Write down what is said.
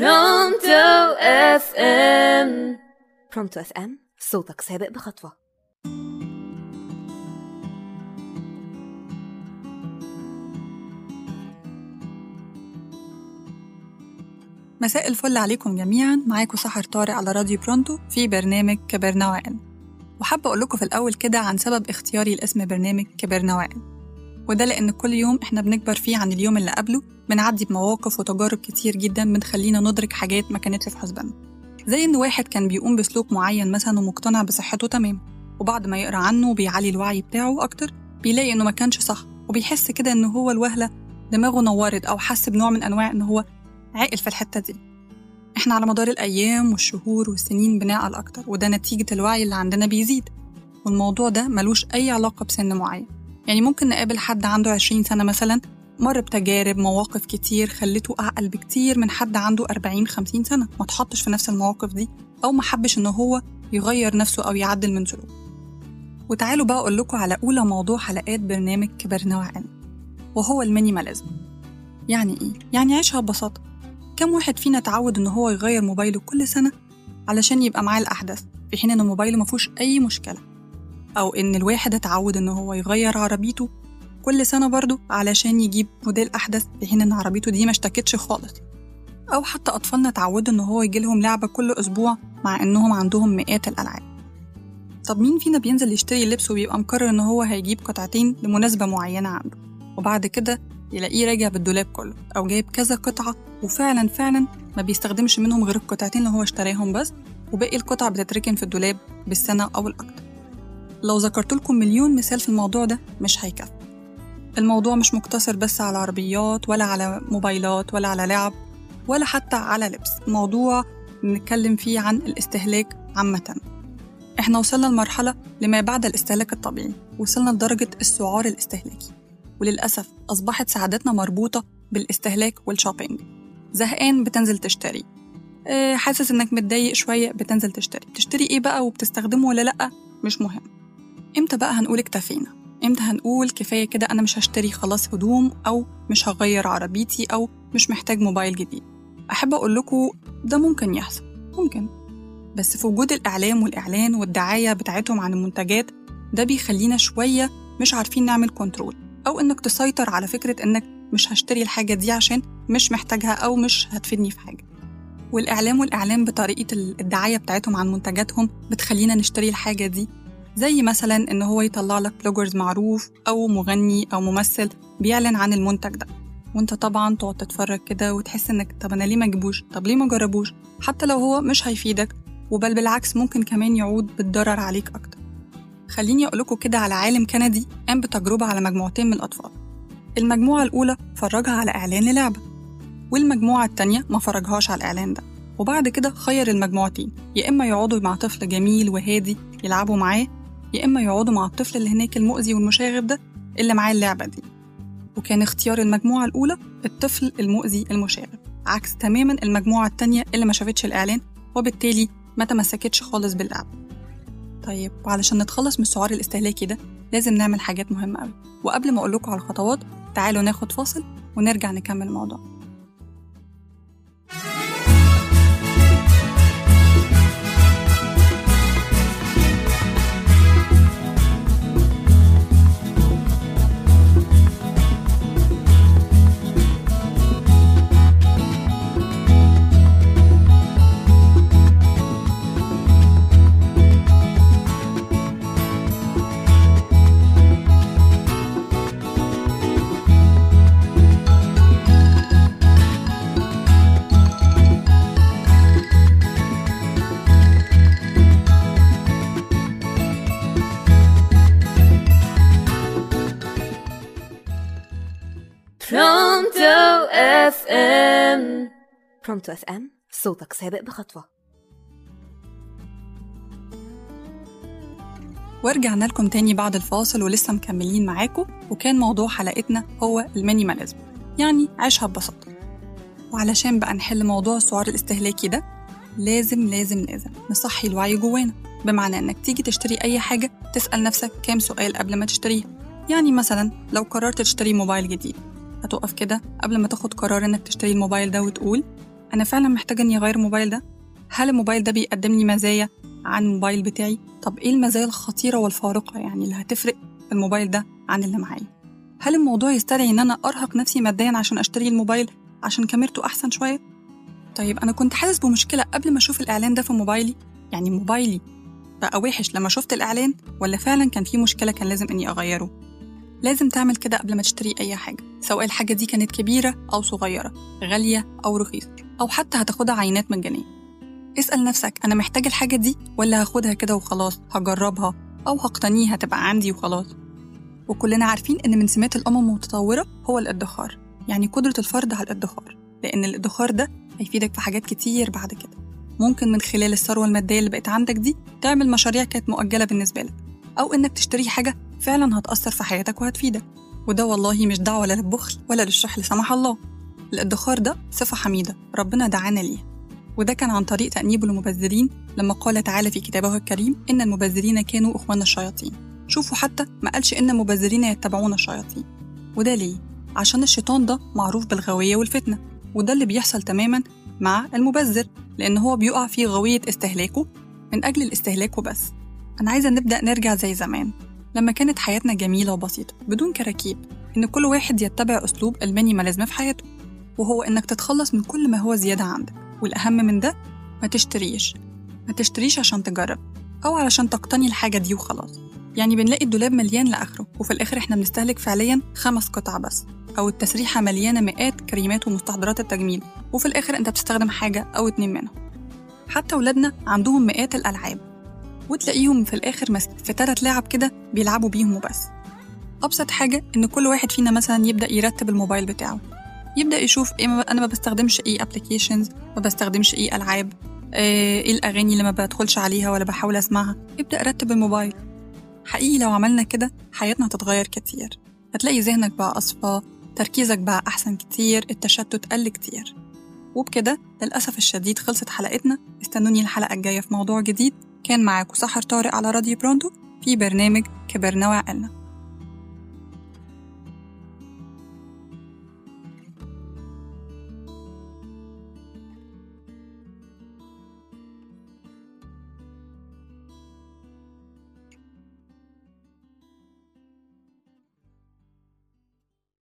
برونتو اف ام برونتو اف ام صوتك سابق بخطوة. مساء الفل عليكم جميعا. معاكم سحر طارق على راديو برونتو في برنامج كبرنا وعقل وحابة أقول لكم في الأول كده عن سبب اختياري لاسم برنامج كبرنا وعقل وده لأن كل يوم إحنا بنكبر فيه عن اليوم اللي قبله بنعدي بمواقف وتجارب كتير جدا بتخلينا ندرك حاجات ما كانتش في حسباننا زي إن واحد كان بيقوم بسلوك معين مثلا ومقتنع بصحته تمام وبعد ما يقرأ عنه وبيعلي الوعي بتاعه أكتر بيلاقي إنه ما كانش صح وبيحس كده إن هو الوهلة دماغه نورت أو حس بنوع من أنواع إن هو عاقل في الحتة دي. إحنا على مدار الأيام والشهور والسنين بنعقل أكتر وده نتيجة الوعي اللي عندنا بيزيد والموضوع ده ملوش أي علاقة بسن معين. يعني ممكن نقابل حد عنده 20 سنة مثلا مر بتجارب مواقف كتير خلته أعقل بكتير من حد عنده 40 50 سنة ما تحطش في نفس المواقف دي أو ما حبش إن هو يغير نفسه أو يعدل من سلوكه. وتعالوا بقى أقول لكم على أولى موضوع حلقات برنامج كبرنا وعقلنا وهو المينيماليزم. يعني إيه؟ يعني عيشها ببساطة. كم واحد فينا اتعود إن هو يغير موبايله كل سنة علشان يبقى معاه الأحدث في حين إن موبايله مفهوش أي مشكلة. أو إن الواحد اتعود إن هو يغير عربيته كل سنة برضه علشان يجيب موديل أحدث في حين إن عربيته دي ما اشتكتش خالص. أو حتى أطفالنا اتعودوا إن هو يجيلهم لعبة كل أسبوع مع إنهم عندهم مئات الألعاب. طب مين فينا بينزل يشتري لبس وبيبقى مقرر إن هو هيجيب قطعتين لمناسبة معينة عنده؟ وبعد كده يلاقيه راجع بالدولاب كله أو جايب كذا قطعة وفعلا فعلا ما بيستخدمش منهم غير القطعتين اللي هو اشتراهم بس وباقي القطع بتتركن في الدولاب بالسنة أو الأكتر. لو ذكرت لكم مليون مثال في الموضوع ده مش هيكفي. الموضوع مش مقتصر بس على عربيات ولا على موبايلات ولا على لعب ولا حتى على لبس. موضوع بنتكلم فيه عن الاستهلاك عامة. إحنا وصلنا لمرحلة لما بعد الاستهلاك الطبيعي. وصلنا لدرجة السعار الاستهلاكي. وللأسف أصبحت سعادتنا مربوطة بالاستهلاك والشوبينج. زهقان بتنزل تشتري. آه حاسس إنك متضايق شوية بتنزل تشتري. تشتري إيه بقى وبتستخدمه ولا لأ؟ مش مهم. إمتى بقى هنقول اكتفينا؟ إمتى هنقول كفاية كده أنا مش هشتري خلاص هدوم أو مش هغير عربيتي أو مش محتاج موبايل جديد؟ أحب أقول لكم ده ممكن يحصل ممكن. بس في وجود الإعلام والإعلان والدعاية بتاعتهم عن المنتجات ده بيخلينا شوية مش عارفين نعمل control أو إنك تسيطر على فكرة إنك مش هشتري الحاجة دي عشان مش محتاجها أو مش هتفيدني في حاجة. والإعلام والإعلام بطريقة الدعاية بتاعتهم عن منتجاتهم بتخلينا نشتري الحاجة دي. زي مثلا إن هو يطلع لك bloggers معروف أو مغني أو ممثل بيعلن عن المنتج ده. وأنت طبعا تقعد تتفرج كده وتحس إنك طب أنا ليه ما أجيبوش؟ طب ليه ما جربوش حتى لو هو مش هيفيدك وبل بالعكس ممكن كمان يعود بالضرر عليك أكتر. خليني أقول لكم كده على عالم كندي قام بتجربة على مجموعتين من الأطفال. المجموعة الأولى فرجها على إعلان للعبه والمجموعة التانية ما فرجهاش على الإعلان ده. وبعد كده خير المجموعتين يا إما يقعدوا مع طفل جميل وهادي يلعبوا معاه يا إما يقعدوا مع الطفل اللي هناك المؤذي والمشاغب ده اللي معاه اللعبة دي. وكان اختيار المجموعة الأولى الطفل المؤذي المشاغب عكس تماما المجموعة التانية اللي ما شافتش الإعلان وبالتالي ما تمسكتش خالص باللعبة. طيب وعلشان نتخلص من السعار الاستهلاكي ده لازم نعمل حاجات مهمة أوي. وقبل ما أقول لكم على الخطوات تعالوا ناخد فاصل ونرجع نكمل الموضوع. برونتو أف إم. برونتو أف إم صوتك سابق بخطوة. ورجعنا لكم تاني بعد الفاصل ولسه مكملين معاكم وكان موضوع حلقتنا هو ال minimalism يعني عيشها ببساطة. وعلشان بقى نحل موضوع السعار الاستهلاكي ده لازم لازم لازم نصحي الوعي جوانا بمعنى إنك تيجي تشتري أي حاجة تسأل نفسك كام سؤال قبل ما تشتريها. يعني مثلا لو قررت تشتري موبايل جديد هتقف كده قبل ما تاخد قرار إنك تشتري الموبايل ده وتقول أنا فعلا محتاجة إني أغير الموبايل ده؟ هل الموبايل ده بيقدم لي مزايا عن الموبايل بتاعي؟ طب إيه المزايا الخطيرة والفارقة يعني اللي هتفرق في الموبايل ده عن اللي معايا؟ هل الموضوع يستدعي إن أنا أرهق نفسي ماديا عشان أشتري الموبايل عشان كاميرته أحسن شوية؟ طيب أنا كنت حاسس بمشكلة قبل ما أشوف الإعلان ده في موبايلي يعني موبايلي بقى وحش لما شفت الإعلان ولا فعلا كان في مشكلة كان لازم إني أغيره لازم تعمل كده قبل ما تشتري أي حاجة سواء الحاجة دي كانت كبيرة أو صغيرة غالية أو رخيصة أو حتى هتاخدها عينات مجانية. اسأل نفسك أنا محتاج الحاجة دي ولا هاخدها كده وخلاص هجربها أو هقتنيها تبقى عندي وخلاص؟ وكلنا عارفين إن من سمات الأمم المتطورة هو الادخار يعني قدرة الفرد على الادخار لأن الادخار ده هيفيدك في حاجات كتير بعد كده. ممكن من خلال الثروة المادية اللي بقت عندك دي تعمل مشاريع كانت مؤجلة بالنسبة لك أو إنك تشتري حاجة فعلا هتأثر في حياتك وهتفيدك. وده والله مش دعوة لا للبخل ولا للشح لا سمح الله. الادخار ده صفة حميدة ربنا دعانا ليها. وده كان عن طريق تأنيب المبذرين لما قال تعالى في كتابه الكريم إن المبذرين كانوا إخوان الشياطين. شوفوا حتى ما قالش إن المبذرين يتبعون الشياطين. وده ليه؟ عشان الشيطان ده معروف بالغوية والفتنة. وده اللي بيحصل تماما مع المبذر لأن هو بيقع في غوية استهلاكه من أجل الاستهلاك وبس. أنا عايزة نبدأ نرجع زي زمان. لما كانت حياتنا جميلة وبسيطة بدون كراكيب إن كل واحد يتبع أسلوب المينيماليزم في حياته وهو إنك تتخلص من كل ما هو زيادة عندك والأهم من ده ما تشتريش. ما تشتريش عشان تجرب أو علشان تقتني الحاجة دي وخلاص. يعني بنلاقي الدولاب مليان لآخره وفي الآخر إحنا بنستهلك فعليا خمس قطع بس أو التسريحة مليانة مئات كريمات ومستحضرات التجميل وفي الآخر أنت بتستخدم حاجة أو اتنين منهم. حتى ولادنا عندهم مئات الألعاب. وتلاقيهم في الآخر في تلات لعب كده بيلعبوا بيهم وبس. أبسط حاجة إن كل واحد فينا مثلا يبدأ يرتب الموبايل بتاعه. يبدأ يشوف إيه أنا ما بستخدمش إيه أبليكيشنز ما بستخدمش إيه ألعاب إيه الأغاني اللي ما بدخلش عليها ولا بحاول أسمعها. يبدأ رتب الموبايل. حقيقي لو عملنا كده حياتنا هتتغير كتير. هتلاقي ذهنك بقى أصفى تركيزك بقى أحسن كتير التشتت قل كتير. وبكده للأسف الشديد خلصت حلقتنا. استنوني الحلقة الجاية في موضوع جديد. كان معاكم سحر طارق على راديو برونتو في برنامج كبرنا وعقلنا